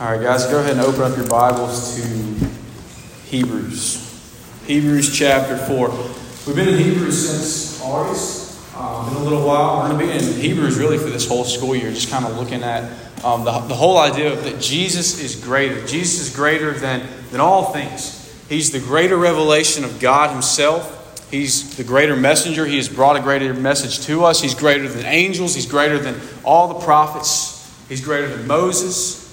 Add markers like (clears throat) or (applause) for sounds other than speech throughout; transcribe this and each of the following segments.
All right, guys, go ahead and open up your Bibles to Hebrews. Hebrews chapter 4. We've been in Hebrews since August. Um, been a little while. We're going to be in Hebrews really for this whole school year, just kind of looking at um, the, the whole idea of that Jesus is greater. Jesus is greater than, than all things. He's the greater revelation of God Himself. He's the greater messenger. He has brought a greater message to us. He's greater than angels. He's greater than all the prophets. He's greater than Moses.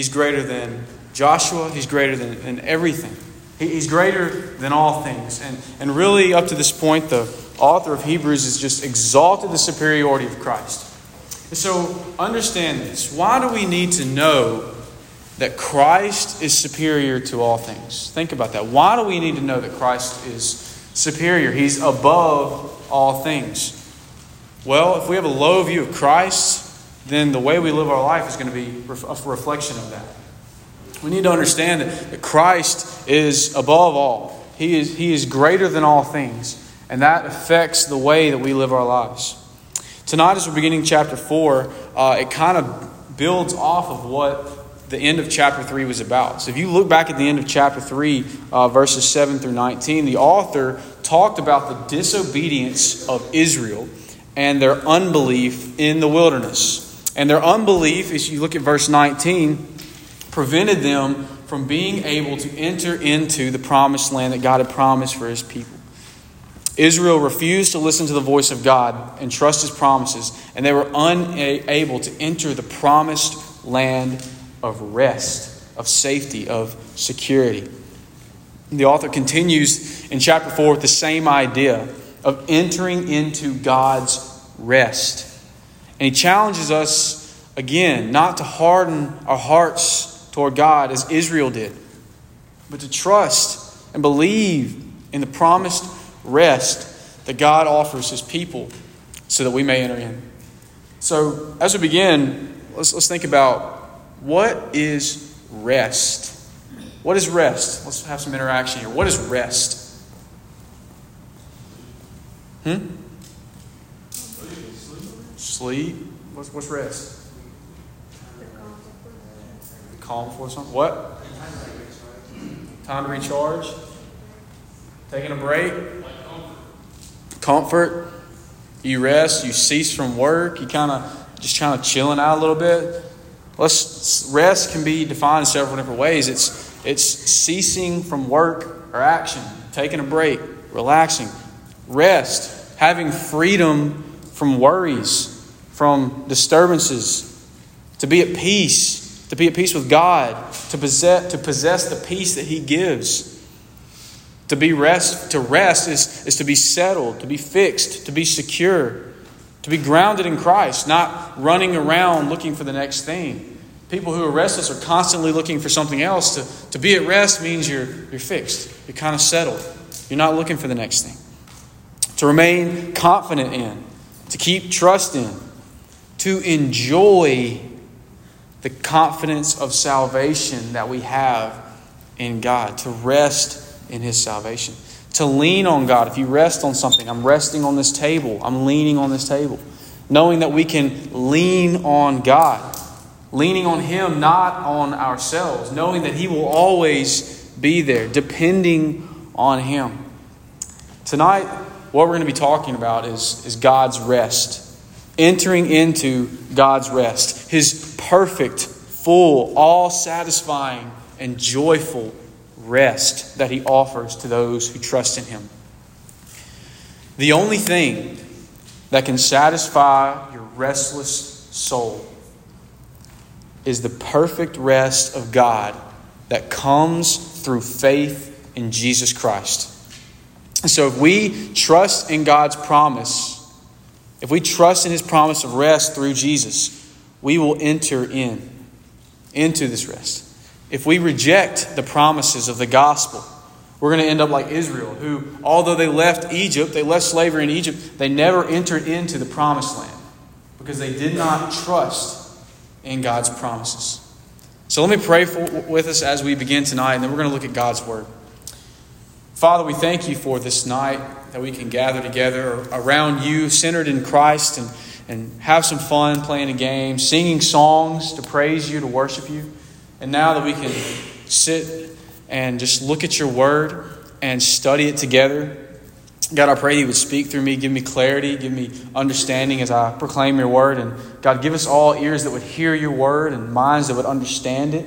He's greater than Joshua. He's greater than, than everything. He, he's greater than all things. And, and really, up to this point, the author of Hebrews has just exalted the superiority of Christ. And so, understand this. Why do we need to know that Christ is superior to all things? Think about that. Why do we need to know that Christ is superior? He's above all things. Well, if we have a low view of Christ, then the way we live our life is going to be a reflection of that. We need to understand that Christ is above all, He is, he is greater than all things, and that affects the way that we live our lives. Tonight, as we're beginning chapter 4, uh, it kind of builds off of what the end of chapter 3 was about. So if you look back at the end of chapter 3, uh, verses 7 through 19, the author talked about the disobedience of Israel and their unbelief in the wilderness. And their unbelief, as you look at verse 19, prevented them from being able to enter into the promised land that God had promised for his people. Israel refused to listen to the voice of God and trust his promises, and they were unable to enter the promised land of rest, of safety, of security. The author continues in chapter 4 with the same idea of entering into God's rest. And he challenges us again not to harden our hearts toward God as Israel did, but to trust and believe in the promised rest that God offers his people so that we may enter in. So, as we begin, let's, let's think about what is rest? What is rest? Let's have some interaction here. What is rest? Hmm? Sleep. What's, what's rest? Calm for something. What? Time to recharge. Taking a break. Comfort. You rest. You cease from work. You kind of just kind of chilling out a little bit. Let's rest can be defined in several different ways. It's it's ceasing from work or action, taking a break, relaxing, rest, having freedom from worries, from disturbances, to be at peace, to be at peace with God, to possess, to possess the peace that He gives. To be rest, to rest is, is to be settled, to be fixed, to be secure, to be grounded in Christ, not running around looking for the next thing. People who are restless are constantly looking for something else. To, to be at rest means you're, you're fixed, you're kind of settled, you're not looking for the next thing. To remain confident in, to keep trust in, to enjoy the confidence of salvation that we have in God, to rest in His salvation, to lean on God. If you rest on something, I'm resting on this table, I'm leaning on this table, knowing that we can lean on God, leaning on Him, not on ourselves, knowing that He will always be there, depending on Him. Tonight, what we're going to be talking about is, is God's rest entering into God's rest, His perfect, full, all satisfying, and joyful rest that He offers to those who trust in Him. The only thing that can satisfy your restless soul is the perfect rest of God that comes through faith in Jesus Christ. So, if we trust in God's promise, if we trust in his promise of rest through Jesus, we will enter in into this rest. If we reject the promises of the gospel, we're going to end up like Israel, who, although they left Egypt, they left slavery in Egypt, they never entered into the promised land because they did not trust in God's promises. So let me pray for, with us as we begin tonight, and then we're going to look at God's word. Father, we thank you for this night that we can gather together around you, centered in Christ, and, and have some fun playing a game, singing songs to praise you, to worship you. And now that we can sit and just look at your word and study it together, God, I pray you would speak through me, give me clarity, give me understanding as I proclaim your word. And God, give us all ears that would hear your word and minds that would understand it.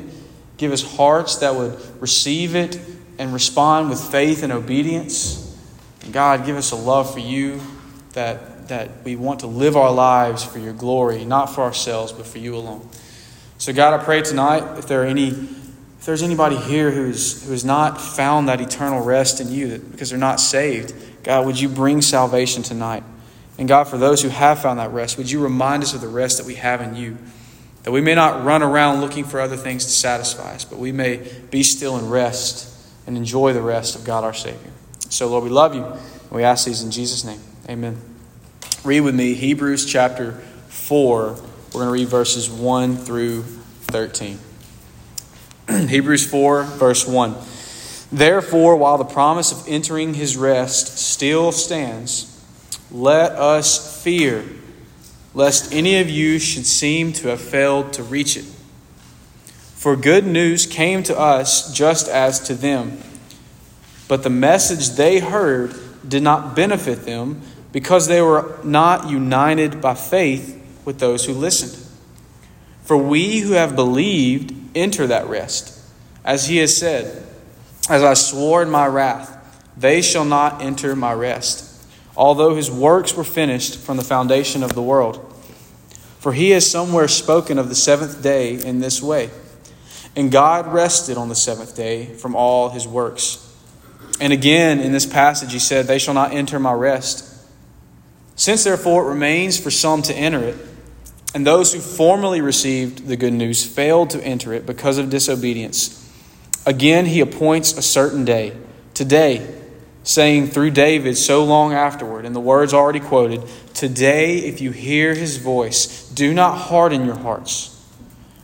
Give us hearts that would receive it and respond with faith and obedience. God, give us a love for you that, that we want to live our lives for your glory, not for ourselves, but for you alone. So, God, I pray tonight if there are any if there's anybody here who's who has not found that eternal rest in you because they're not saved, God, would you bring salvation tonight? And God, for those who have found that rest, would you remind us of the rest that we have in you? That we may not run around looking for other things to satisfy us, but we may be still and rest and enjoy the rest of God our Savior. So, Lord, we love you, we ask these in Jesus' name. Amen. Read with me Hebrews chapter 4. We're going to read verses 1 through 13. (clears throat) Hebrews 4, verse 1. Therefore, while the promise of entering his rest still stands, let us fear, lest any of you should seem to have failed to reach it. For good news came to us just as to them. But the message they heard did not benefit them because they were not united by faith with those who listened. For we who have believed enter that rest, as he has said. As I swore in my wrath, they shall not enter my rest, although his works were finished from the foundation of the world. For he has somewhere spoken of the seventh day in this way And God rested on the seventh day from all his works. And again, in this passage, he said, They shall not enter my rest. Since therefore it remains for some to enter it, and those who formerly received the good news failed to enter it because of disobedience, Again, he appoints a certain day, today, saying through David so long afterward, in the words already quoted, Today, if you hear his voice, do not harden your hearts.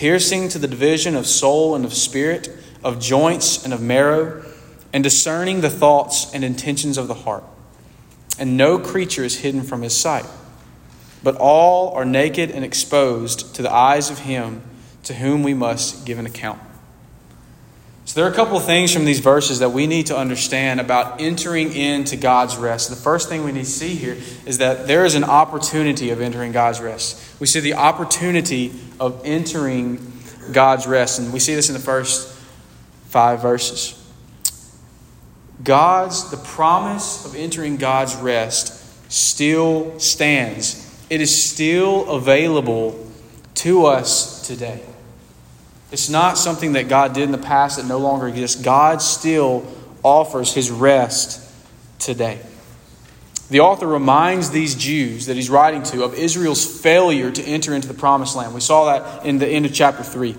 piercing to the division of soul and of spirit, of joints and of marrow, and discerning the thoughts and intentions of the heart. And no creature is hidden from his sight, but all are naked and exposed to the eyes of him to whom we must give an account. So, there are a couple of things from these verses that we need to understand about entering into God's rest. The first thing we need to see here is that there is an opportunity of entering God's rest. We see the opportunity of entering God's rest, and we see this in the first five verses. God's, the promise of entering God's rest still stands, it is still available to us today. It's not something that God did in the past that no longer exists. God still offers his rest today. The author reminds these Jews that he's writing to of Israel's failure to enter into the promised land. We saw that in the end of chapter 3.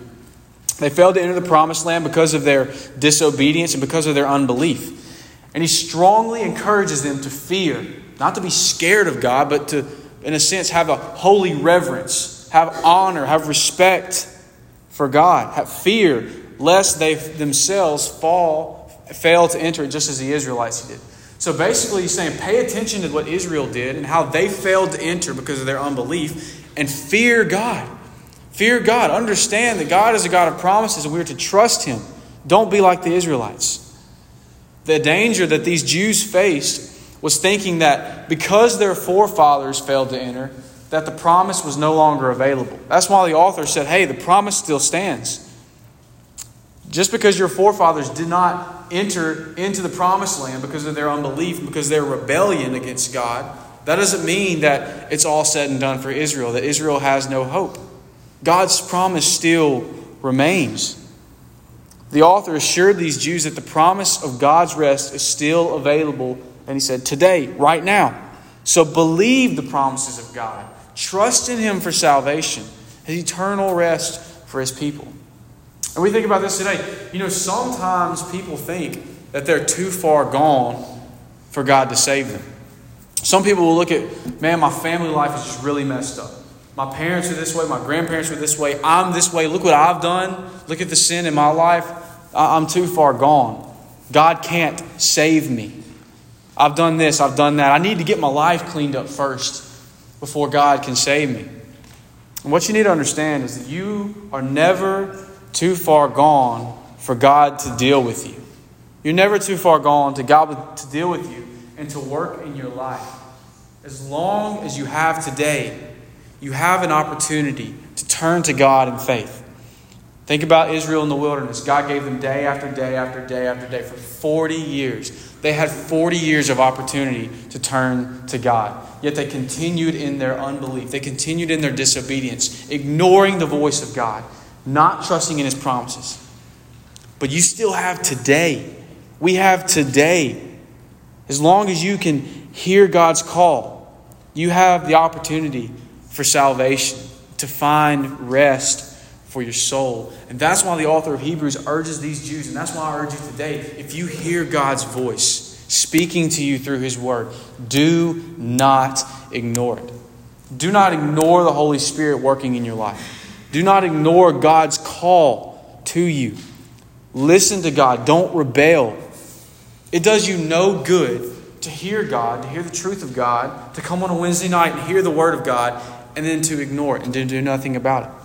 They failed to enter the promised land because of their disobedience and because of their unbelief. And he strongly encourages them to fear, not to be scared of God, but to, in a sense, have a holy reverence, have honor, have respect for God. Have fear lest they themselves fall, fail to enter it just as the Israelites did. So basically, he's saying pay attention to what Israel did and how they failed to enter because of their unbelief and fear God. Fear God. Understand that God is a God of promises and we're to trust Him. Don't be like the Israelites. The danger that these Jews faced was thinking that because their forefathers failed to enter, that the promise was no longer available. That's why the author said, hey, the promise still stands. Just because your forefathers did not enter into the promised land because of their unbelief, because their rebellion against God, that doesn't mean that it's all said and done for Israel, that Israel has no hope. God's promise still remains. The author assured these Jews that the promise of God's rest is still available, and he said, today, right now. So believe the promises of God. Trust in Him for salvation, His eternal rest for His people. And we think about this today. You know, sometimes people think that they're too far gone for God to save them. Some people will look at, man, my family life is just really messed up. My parents are this way, my grandparents were this way, I'm this way. Look what I've done. Look at the sin in my life. I'm too far gone. God can't save me. I've done this, I've done that. I need to get my life cleaned up first before God can save me. And what you need to understand is that you are never too far gone for God to deal with you. You're never too far gone to God to deal with you and to work in your life. As long as you have today, you have an opportunity to turn to God in faith. Think about Israel in the wilderness. God gave them day after day after day after day for 40 years. They had 40 years of opportunity to turn to God. Yet they continued in their unbelief. They continued in their disobedience, ignoring the voice of God, not trusting in His promises. But you still have today. We have today. As long as you can hear God's call, you have the opportunity for salvation, to find rest for your soul. And that's why the author of Hebrews urges these Jews, and that's why I urge you today if you hear God's voice speaking to you through His Word, do not ignore it. Do not ignore the Holy Spirit working in your life. Do not ignore God's call to you. Listen to God. Don't rebel. It does you no good to hear God, to hear the truth of God, to come on a Wednesday night and hear the Word of God, and then to ignore it and to do nothing about it.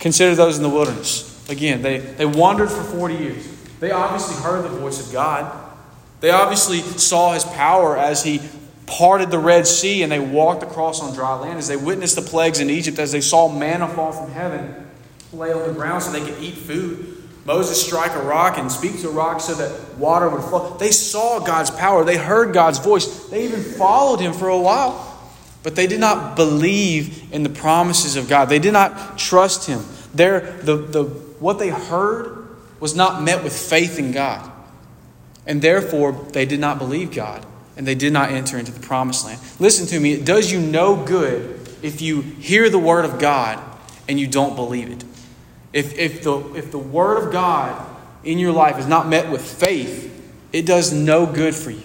Consider those in the wilderness. Again, they, they wandered for 40 years. They obviously heard the voice of God. They obviously saw his power as he parted the Red Sea and they walked across on dry land, as they witnessed the plagues in Egypt, as they saw manna fall from heaven, lay on the ground so they could eat food. Moses strike a rock and speak to a rock so that water would flow. They saw God's power. They heard God's voice. They even followed him for a while. But they did not believe in the promises of God. They did not trust Him. Their, the, the, what they heard was not met with faith in God. And therefore, they did not believe God. And they did not enter into the promised land. Listen to me, it does you no good if you hear the Word of God and you don't believe it. If, if, the, if the Word of God in your life is not met with faith, it does no good for you.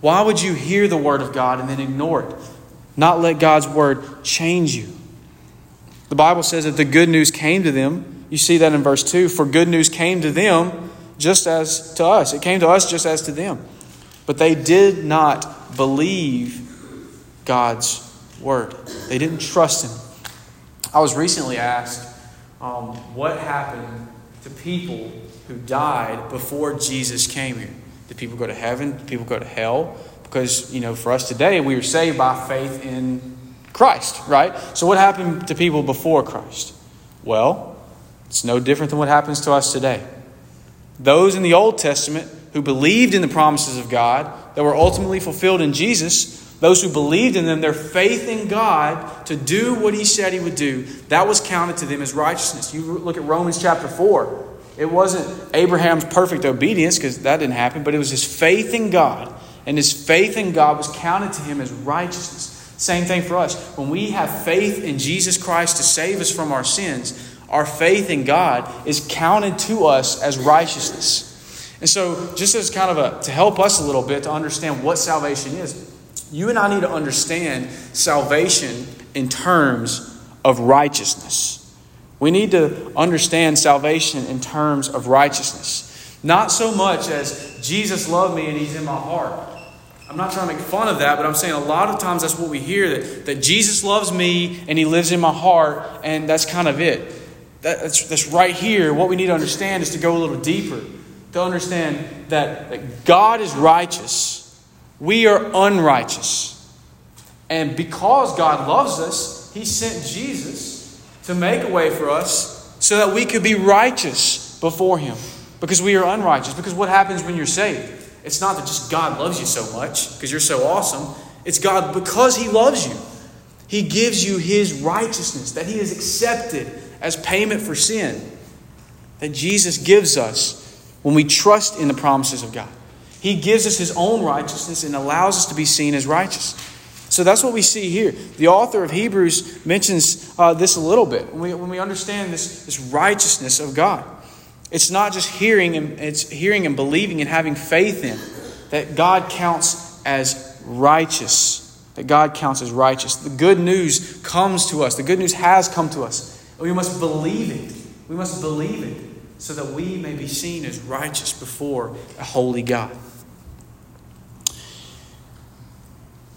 Why would you hear the word of God and then ignore it? Not let God's word change you. The Bible says that the good news came to them. You see that in verse 2 for good news came to them just as to us. It came to us just as to them. But they did not believe God's word, they didn't trust Him. I was recently asked um, what happened to people who died before Jesus came here. Did people go to heaven? Did people go to hell? Because, you know, for us today, we are saved by faith in Christ, right? So, what happened to people before Christ? Well, it's no different than what happens to us today. Those in the Old Testament who believed in the promises of God that were ultimately fulfilled in Jesus, those who believed in them, their faith in God to do what He said He would do, that was counted to them as righteousness. You look at Romans chapter 4. It wasn't Abraham's perfect obedience, because that didn't happen, but it was his faith in God. And his faith in God was counted to him as righteousness. Same thing for us. When we have faith in Jesus Christ to save us from our sins, our faith in God is counted to us as righteousness. And so, just as kind of a to help us a little bit to understand what salvation is, you and I need to understand salvation in terms of righteousness. We need to understand salvation in terms of righteousness. Not so much as Jesus loved me and he's in my heart. I'm not trying to make fun of that, but I'm saying a lot of times that's what we hear that, that Jesus loves me and he lives in my heart, and that's kind of it. That's, that's right here. What we need to understand is to go a little deeper, to understand that, that God is righteous, we are unrighteous. And because God loves us, he sent Jesus to make a way for us so that we could be righteous before Him. Because we are unrighteous. Because what happens when you're saved? It's not that just God loves you so much because you're so awesome. It's God because He loves you. He gives you His righteousness that He has accepted as payment for sin that Jesus gives us when we trust in the promises of God. He gives us His own righteousness and allows us to be seen as righteous. So that's what we see here. The author of Hebrews mentions uh, this a little bit when we, when we understand this, this righteousness of God. It's not just hearing and it's hearing and believing and having faith in that God counts as righteous. That God counts as righteous. The good news comes to us. The good news has come to us. We must believe it. We must believe it so that we may be seen as righteous before a holy God.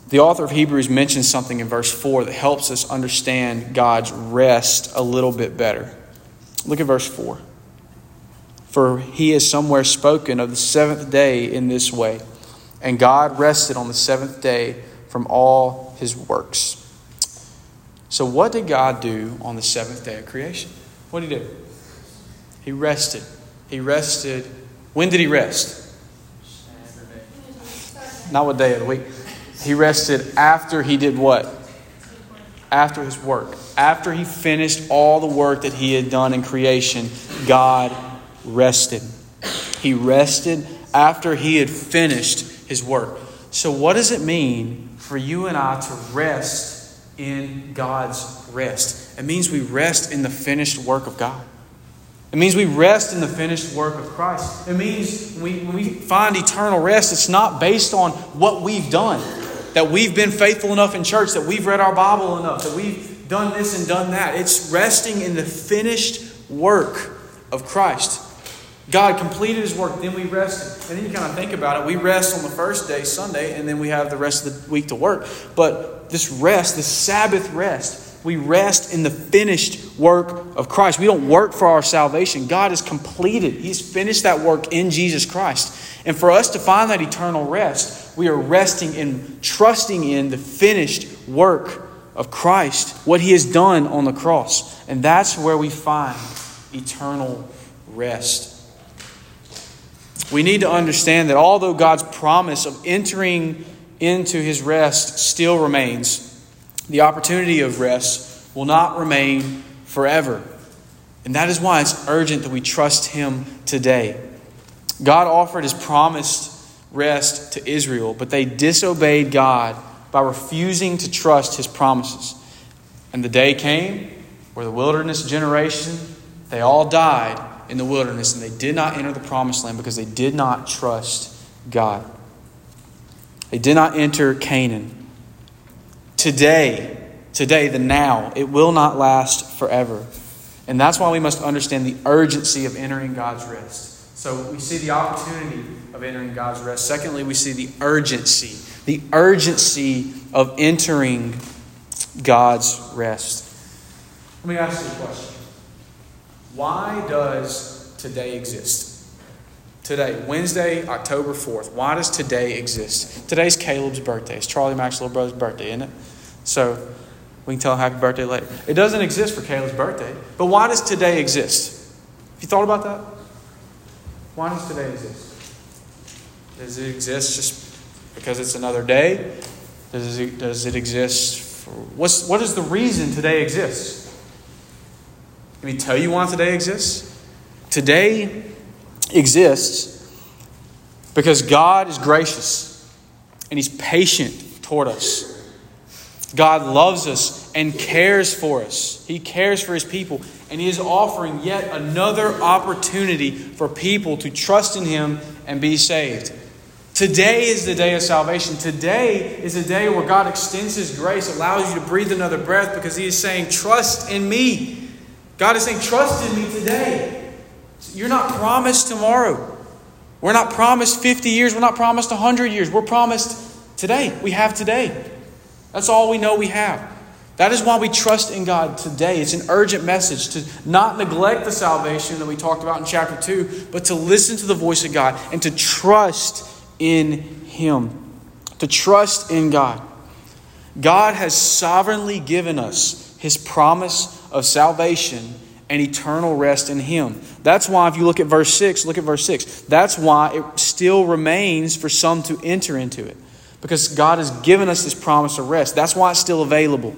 The author of Hebrews mentions something in verse 4 that helps us understand God's rest a little bit better. Look at verse 4. For he has somewhere spoken of the seventh day in this way, and God rested on the seventh day from all his works. So, what did God do on the seventh day of creation? What did he do? He rested. He rested. When did he rest? Not what day of the week. He rested after he did what? After his work. After he finished all the work that he had done in creation, God rested. He rested after he had finished his work. So, what does it mean for you and I to rest in God's rest? It means we rest in the finished work of God. It means we rest in the finished work of Christ. It means we, when we find eternal rest, it's not based on what we've done that we've been faithful enough in church, that we've read our Bible enough, that we've done this and done that. It's resting in the finished work of Christ. God completed his work, then we rested. And then you kind of think about it. We rest on the first day, Sunday, and then we have the rest of the week to work. But this rest, this Sabbath rest, we rest in the finished work of Christ. We don't work for our salvation. God has completed, He's finished that work in Jesus Christ. And for us to find that eternal rest, we are resting in, trusting in the finished work of Christ, what He has done on the cross. And that's where we find eternal rest. We need to understand that although God's promise of entering into His rest still remains, the opportunity of rest will not remain forever. And that is why it's urgent that we trust Him today. God offered His promised rest to Israel, but they disobeyed God by refusing to trust His promises. And the day came where the wilderness generation, they all died in the wilderness and they did not enter the promised land because they did not trust God. They did not enter Canaan. Today, today, the now, it will not last forever. And that's why we must understand the urgency of entering God's rest. So we see the opportunity of entering God's rest. Secondly, we see the urgency, the urgency of entering God's rest. Let me ask you a question. Why does today exist? Today, Wednesday, October 4th. Why does today exist? Today's Caleb's birthday. It's Charlie Mack's little brother's birthday, isn't it? So we can tell him happy birthday later. It doesn't exist for Caleb's birthday. But why does today exist? Have you thought about that? Why does today exist? Does it exist just because it's another day? Does it, does it exist for what's what is the reason today exists? Let me tell you why today exists. Today exists because God is gracious and He's patient toward us. God loves us and cares for us. He cares for His people. And He is offering yet another opportunity for people to trust in Him and be saved. Today is the day of salvation. Today is the day where God extends His grace, allows you to breathe another breath because He is saying, Trust in me. God is saying, Trust in me today. You're not promised tomorrow. We're not promised 50 years. We're not promised 100 years. We're promised today. We have today. That's all we know we have. That is why we trust in God today. It's an urgent message to not neglect the salvation that we talked about in chapter 2, but to listen to the voice of God and to trust in Him. To trust in God. God has sovereignly given us His promise of salvation and eternal rest in Him. That's why, if you look at verse 6, look at verse 6. That's why it still remains for some to enter into it because God has given us this promise of rest. That's why it's still available.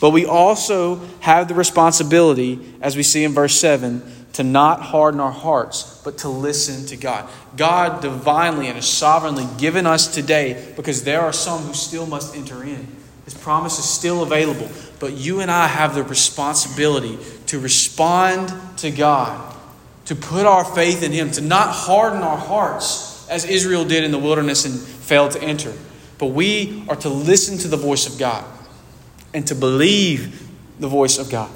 But we also have the responsibility, as we see in verse 7, to not harden our hearts, but to listen to God. God divinely and sovereignly given us today because there are some who still must enter in. His promise is still available, but you and I have the responsibility to respond to God, to put our faith in Him, to not harden our hearts as Israel did in the wilderness and failed to enter. But we are to listen to the voice of God and to believe the voice of God.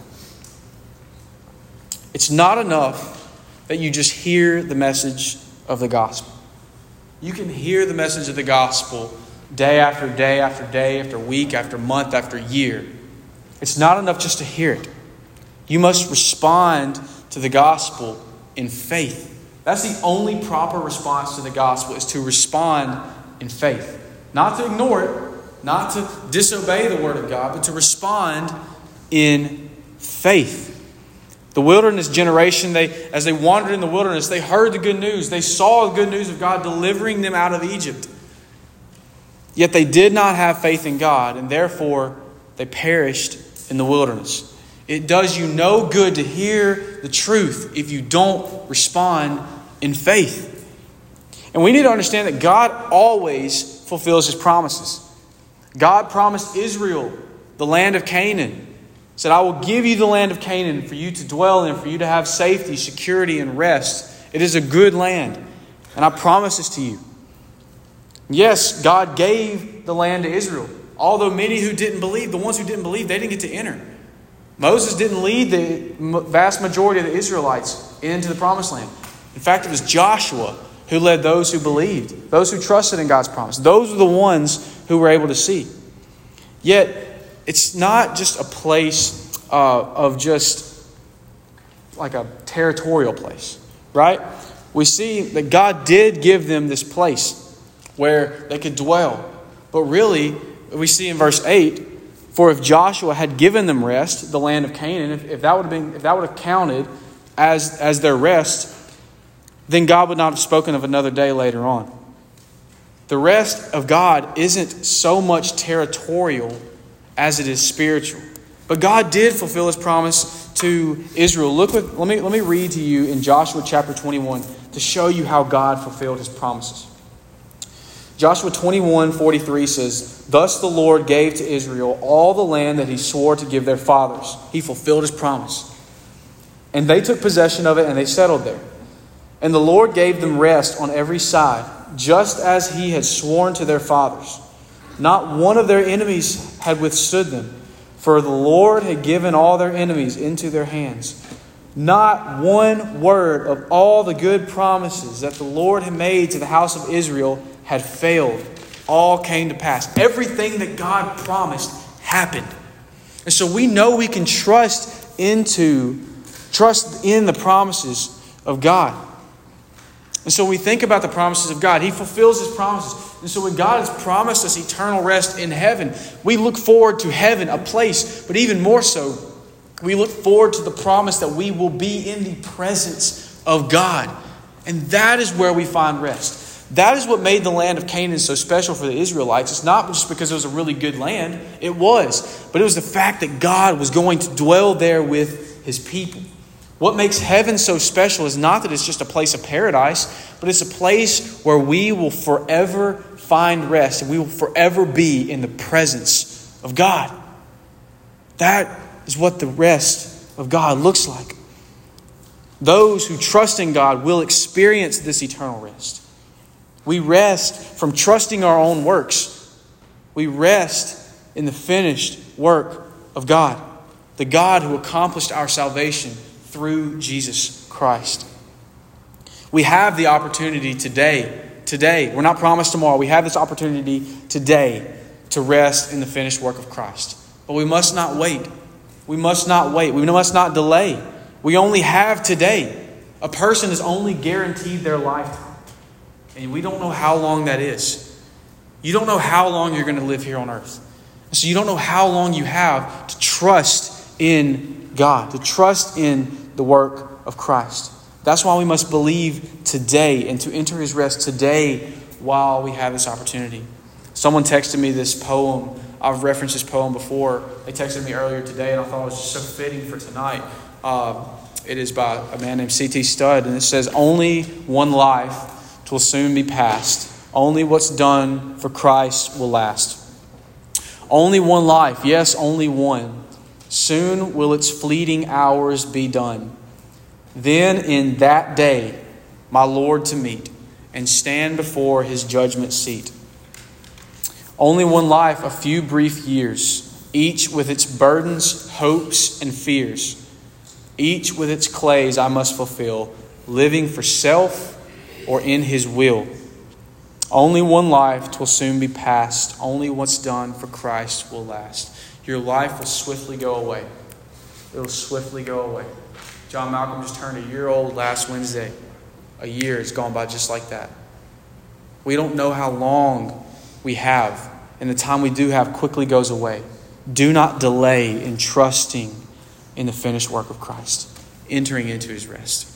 It's not enough that you just hear the message of the gospel. You can hear the message of the gospel day after day after day after week after month after year. It's not enough just to hear it. You must respond to the gospel in faith. That's the only proper response to the gospel is to respond in faith. Not to ignore it, not to disobey the word of God, but to respond in faith. The wilderness generation, they, as they wandered in the wilderness, they heard the good news. They saw the good news of God delivering them out of Egypt. Yet they did not have faith in God, and therefore they perished in the wilderness. It does you no good to hear the truth if you don't respond in faith. And we need to understand that God always fulfills his promises. God promised Israel the land of Canaan said, I will give you the land of Canaan for you to dwell in, for you to have safety, security, and rest. It is a good land, and I promise this to you. Yes, God gave the land to Israel. Although many who didn't believe, the ones who didn't believe, they didn't get to enter. Moses didn't lead the vast majority of the Israelites into the promised land. In fact, it was Joshua who led those who believed, those who trusted in God's promise. Those were the ones who were able to see. Yet, it's not just a place uh, of just like a territorial place, right? We see that God did give them this place where they could dwell. But really, we see in verse 8 for if Joshua had given them rest, the land of Canaan, if, if that would have been if that would have counted as, as their rest, then God would not have spoken of another day later on. The rest of God isn't so much territorial as it is spiritual. But God did fulfill his promise to Israel. Look with, let me let me read to you in Joshua chapter 21 to show you how God fulfilled his promises. Joshua 21 43 says, Thus the Lord gave to Israel all the land that he swore to give their fathers. He fulfilled his promise. And they took possession of it and they settled there. And the Lord gave them rest on every side, just as he had sworn to their fathers. Not one of their enemies had withstood them, for the Lord had given all their enemies into their hands. Not one word of all the good promises that the Lord had made to the house of Israel had failed. All came to pass. Everything that God promised happened. And so we know we can trust into, trust in the promises of God. And so we think about the promises of God, He fulfills His promises. And so when God has promised us eternal rest in heaven, we look forward to heaven, a place, but even more so, we look forward to the promise that we will be in the presence of God. And that is where we find rest. That is what made the land of Canaan so special for the Israelites. It's not just because it was a really good land, it was, but it was the fact that God was going to dwell there with his people. What makes heaven so special is not that it's just a place of paradise, but it's a place where we will forever find rest and we will forever be in the presence of God. That is what the rest of God looks like. Those who trust in God will experience this eternal rest. We rest from trusting our own works. We rest in the finished work of God, the God who accomplished our salvation through Jesus Christ. We have the opportunity today, today, we're not promised tomorrow, we have this opportunity today to rest in the finished work of Christ. But we must not wait. We must not wait. We must not delay. We only have today. A person is only guaranteed their lifetime. And we don't know how long that is. You don't know how long you're going to live here on earth. So you don't know how long you have to trust in God, to trust in the work of Christ. That's why we must believe today and to enter his rest today while we have this opportunity. Someone texted me this poem. I've referenced this poem before. They texted me earlier today, and I thought it was just so fitting for tonight. Uh, it is by a man named C.T. Studd, and it says, Only one life will soon be past. Only what's done for Christ will last. Only one life, yes, only one. Soon will its fleeting hours be done. Then in that day, my Lord to meet and stand before his judgment seat. Only one life, a few brief years, each with its burdens, hopes, and fears. Each with its clays I must fulfill, living for self or in his will. Only one life will soon be past. Only what's done for Christ will last. Your life will swiftly go away. It will swiftly go away. John Malcolm just turned a year old last Wednesday. A year has gone by just like that. We don't know how long we have, and the time we do have quickly goes away. Do not delay in trusting in the finished work of Christ, entering into his rest.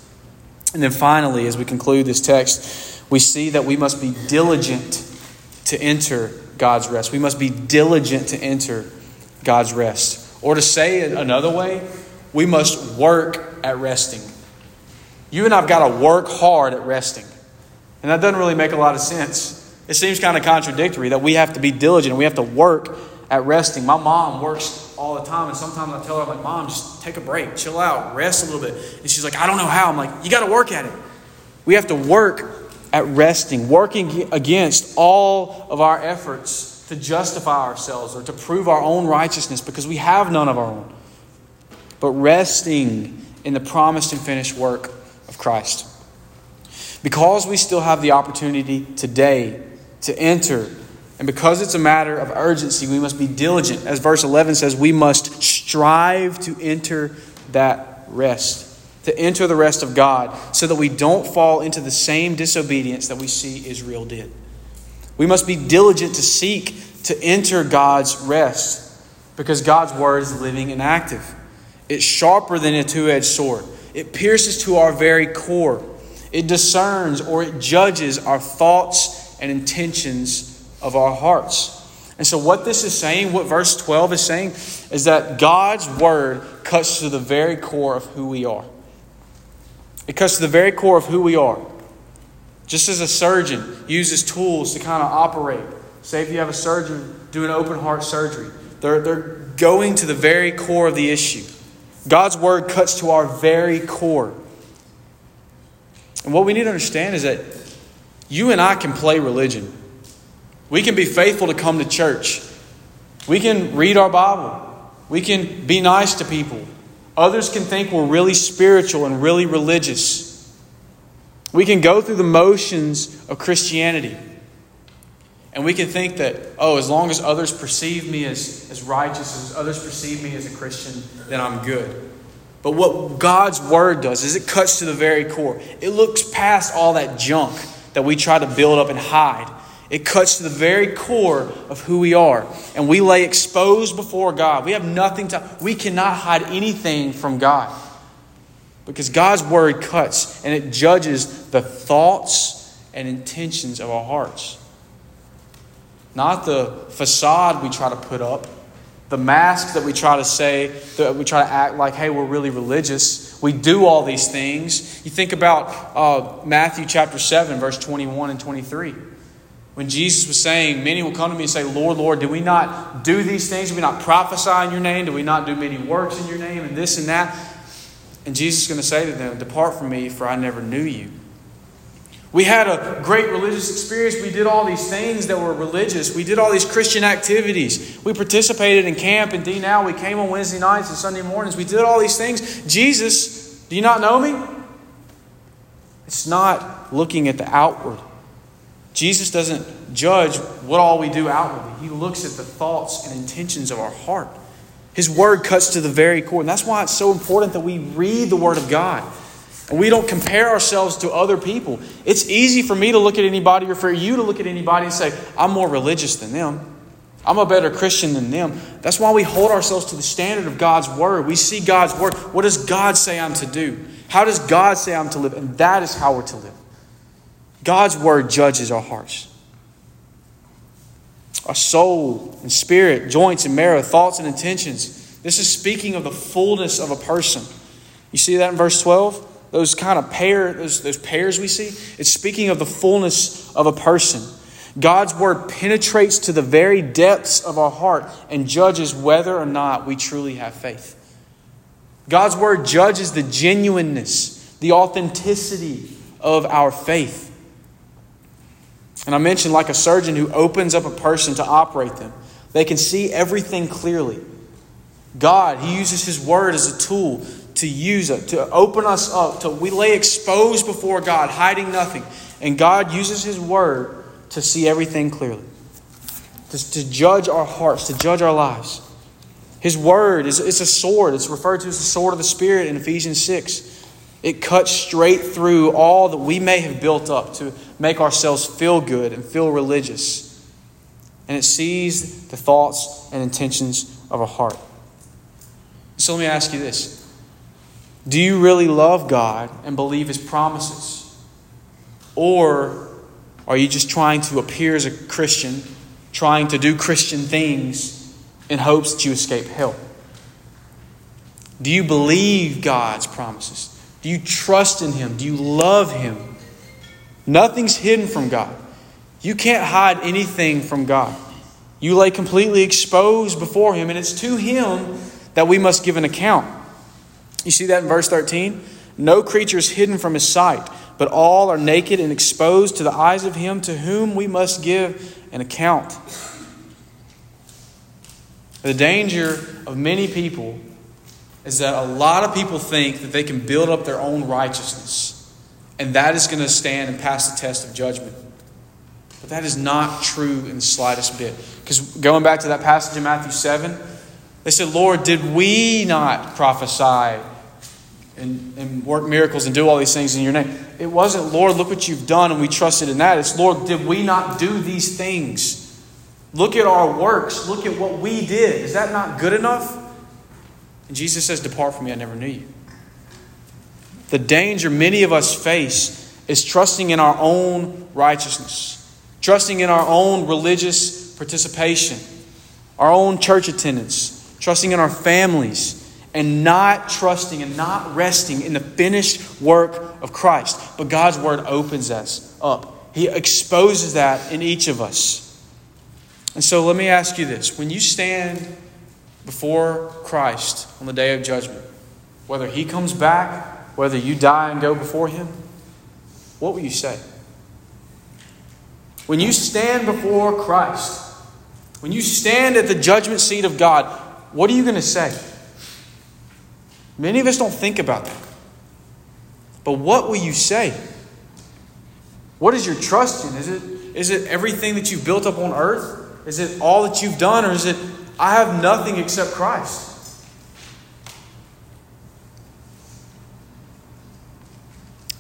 And then finally, as we conclude this text, we see that we must be diligent to enter God's rest. We must be diligent to enter God's rest. Or to say it another way, we must work at resting. You and I've got to work hard at resting. And that doesn't really make a lot of sense. It seems kind of contradictory that we have to be diligent, and we have to work at resting. My mom works all the time, and sometimes I tell her, I'm like, Mom, just take a break, chill out, rest a little bit. And she's like, I don't know how. I'm like, You got to work at it. We have to work at resting, working against all of our efforts to justify ourselves or to prove our own righteousness because we have none of our own, but resting in the promised and finished work of Christ. Because we still have the opportunity today to enter, and because it's a matter of urgency, we must be diligent. As verse 11 says, we must strive to enter that rest to enter the rest of God so that we don't fall into the same disobedience that we see Israel did. We must be diligent to seek to enter God's rest because God's word is living and active. It's sharper than a two edged sword, it pierces to our very core. It discerns or it judges our thoughts and intentions of our hearts. And so, what this is saying, what verse 12 is saying, is that God's word cuts to the very core of who we are. It cuts to the very core of who we are. Just as a surgeon uses tools to kind of operate, say if you have a surgeon doing open heart surgery, they're, they're going to the very core of the issue. God's word cuts to our very core. And what we need to understand is that you and I can play religion. We can be faithful to come to church. We can read our Bible. We can be nice to people. Others can think we're really spiritual and really religious. We can go through the motions of Christianity. And we can think that, oh, as long as others perceive me as, as righteous, as others perceive me as a Christian, then I'm good. But what God's Word does is it cuts to the very core. It looks past all that junk that we try to build up and hide it cuts to the very core of who we are. And we lay exposed before God. We have nothing to, we cannot hide anything from God. Because God's word cuts and it judges the thoughts and intentions of our hearts. Not the facade we try to put up, the mask that we try to say, that we try to act like, hey, we're really religious. We do all these things. You think about uh, Matthew chapter 7, verse 21 and 23 when Jesus was saying, Many will come to me and say, Lord, Lord, did we not do these things? Did we not prophesy in your name? Did we not do many works in your name? And this and that. And Jesus is going to say to them, Depart from me, for I never knew you. We had a great religious experience. We did all these things that were religious. We did all these Christian activities. We participated in camp and D now. We came on Wednesday nights and Sunday mornings. We did all these things. Jesus, do you not know me? It's not looking at the outward. Jesus doesn't judge what all we do outwardly, He looks at the thoughts and intentions of our heart. His word cuts to the very core. And that's why it's so important that we read the word of God. And we don't compare ourselves to other people. It's easy for me to look at anybody or for you to look at anybody and say, I'm more religious than them. I'm a better Christian than them. That's why we hold ourselves to the standard of God's word. We see God's word. What does God say I'm to do? How does God say I'm to live? And that is how we're to live. God's word judges our hearts. Our soul and spirit, joints and marrow, thoughts and intentions. This is speaking of the fullness of a person. You see that in verse 12? Those kind of pair, those, those pairs we see? It's speaking of the fullness of a person. God's word penetrates to the very depths of our heart and judges whether or not we truly have faith. God's word judges the genuineness, the authenticity of our faith. And I mentioned, like a surgeon who opens up a person to operate them, they can see everything clearly. God, He uses His word as a tool to use it, to open us up, to we lay exposed before God, hiding nothing. And God uses His word to see everything clearly, to, to judge our hearts, to judge our lives. His word is it's a sword. It's referred to as the sword of the Spirit in Ephesians 6. It cuts straight through all that we may have built up to make ourselves feel good and feel religious. And it sees the thoughts and intentions of our heart. So let me ask you this Do you really love God and believe His promises? Or are you just trying to appear as a Christian, trying to do Christian things in hopes that you escape hell? Do you believe God's promises? Do you trust in Him? Do you love Him? Nothing's hidden from God. You can't hide anything from God. You lay completely exposed before Him, and it's to Him that we must give an account. You see that in verse 13? No creature is hidden from His sight, but all are naked and exposed to the eyes of Him to whom we must give an account. The danger of many people is that a lot of people think that they can build up their own righteousness, and that is going to stand and pass the test of judgment. But that is not true in the slightest bit. Because going back to that passage in Matthew 7, they said, Lord, did we not prophesy and, and work miracles and do all these things in your name? It wasn't, Lord, look what you've done and we trusted in that. It's, Lord, did we not do these things? Look at our works. Look at what we did. Is that not good enough? And Jesus says, Depart from me, I never knew you. The danger many of us face is trusting in our own righteousness, trusting in our own religious participation, our own church attendance, trusting in our families, and not trusting and not resting in the finished work of Christ. But God's word opens us up, He exposes that in each of us. And so let me ask you this when you stand before Christ on the day of judgment, whether He comes back, whether you die and go before Him, what will you say? When you stand before Christ, when you stand at the judgment seat of God, what are you going to say? Many of us don't think about that. But what will you say? What is your trust in? Is it, is it everything that you've built up on earth? Is it all that you've done? Or is it I have nothing except Christ.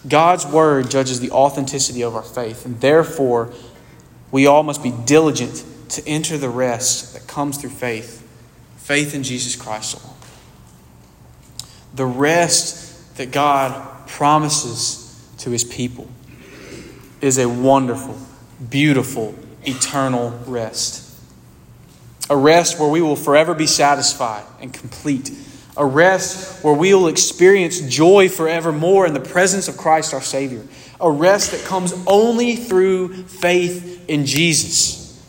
God's word judges the authenticity of our faith, and therefore, we all must be diligent to enter the rest that comes through faith faith in Jesus Christ alone. The rest that God promises to his people is a wonderful, beautiful, eternal rest. A rest where we will forever be satisfied and complete. A rest where we will experience joy forevermore in the presence of Christ our Savior. A rest that comes only through faith in Jesus,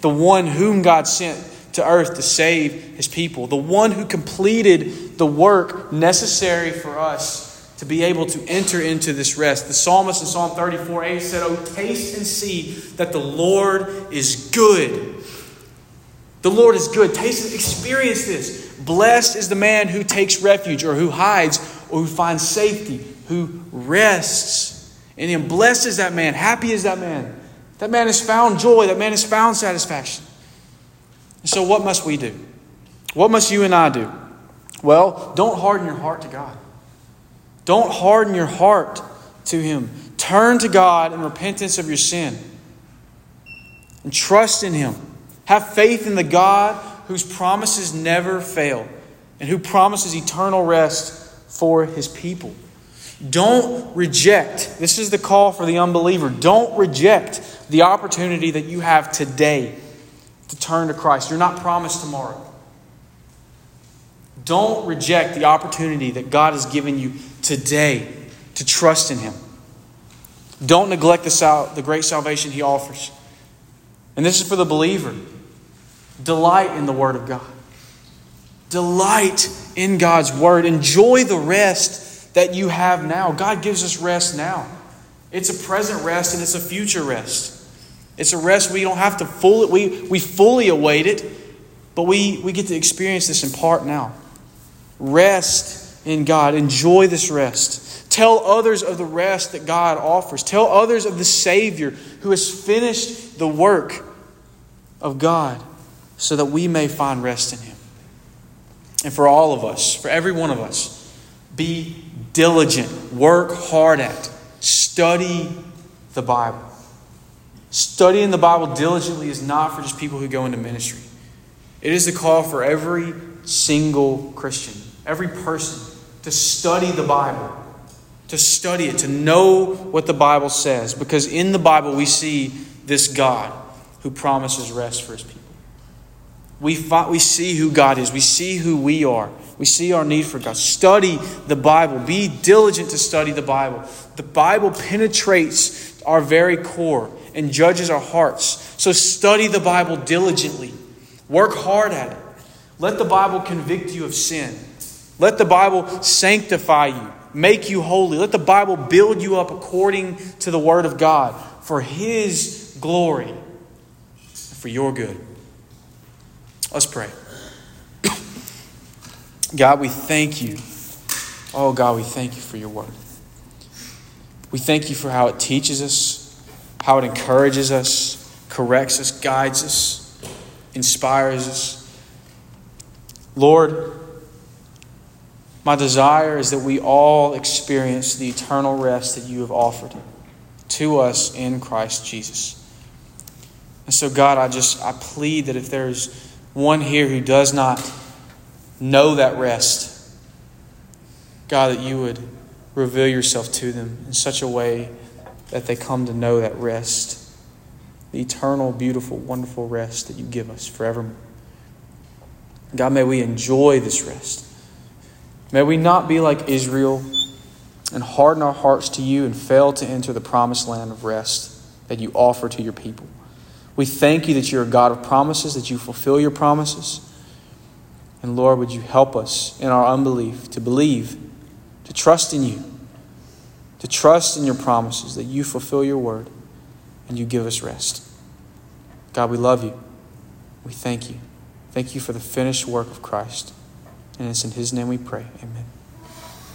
the one whom God sent to earth to save his people, the one who completed the work necessary for us to be able to enter into this rest. The psalmist in Psalm 34 8 said, Oh, taste and see that the Lord is good. The Lord is good. Taste, and experience this. Blessed is the man who takes refuge or who hides or who finds safety, who rests in him. Blessed is that man. Happy is that man. That man has found joy. That man has found satisfaction. So, what must we do? What must you and I do? Well, don't harden your heart to God. Don't harden your heart to Him. Turn to God in repentance of your sin and trust in Him. Have faith in the God whose promises never fail and who promises eternal rest for his people. Don't reject, this is the call for the unbeliever. Don't reject the opportunity that you have today to turn to Christ. You're not promised tomorrow. Don't reject the opportunity that God has given you today to trust in Him. Don't neglect the, sal- the great salvation He offers. And this is for the believer. Delight in the Word of God. Delight in God's Word. Enjoy the rest that you have now. God gives us rest now. It's a present rest and it's a future rest. It's a rest we don't have to fully, we, we fully await it, but we, we get to experience this in part now. Rest in God. Enjoy this rest. Tell others of the rest that God offers. Tell others of the Savior who has finished the work of God so that we may find rest in Him. And for all of us, for every one of us, be diligent, work hard at, study the Bible. Studying the Bible diligently is not for just people who go into ministry. It is a call for every single Christian, every person, to study the Bible, to study it, to know what the Bible says. Because in the Bible, we see this God who promises rest for his people. We, find, we see who God is, we see who we are, we see our need for God. Study the Bible, be diligent to study the Bible. The Bible penetrates our very core and judges our hearts. So study the Bible diligently. Work hard at it. Let the Bible convict you of sin. Let the Bible sanctify you, make you holy. Let the Bible build you up according to the Word of God for His glory, for your good. Let's pray. God, we thank you. Oh, God, we thank you for your Word. We thank you for how it teaches us how it encourages us, corrects us, guides us, inspires us. Lord, my desire is that we all experience the eternal rest that you have offered to us in Christ Jesus. And so, God, I just I plead that if there's one here who does not know that rest, God, that you would reveal yourself to them in such a way that they come to know that rest, the eternal, beautiful, wonderful rest that you give us forevermore. God, may we enjoy this rest. May we not be like Israel and harden our hearts to you and fail to enter the promised land of rest that you offer to your people. We thank you that you're a God of promises, that you fulfill your promises. And Lord, would you help us in our unbelief to believe, to trust in you to trust in your promises, that you fulfill your word and you give us rest. God, we love you. We thank you. Thank you for the finished work of Christ. And it's in his name we pray. Amen.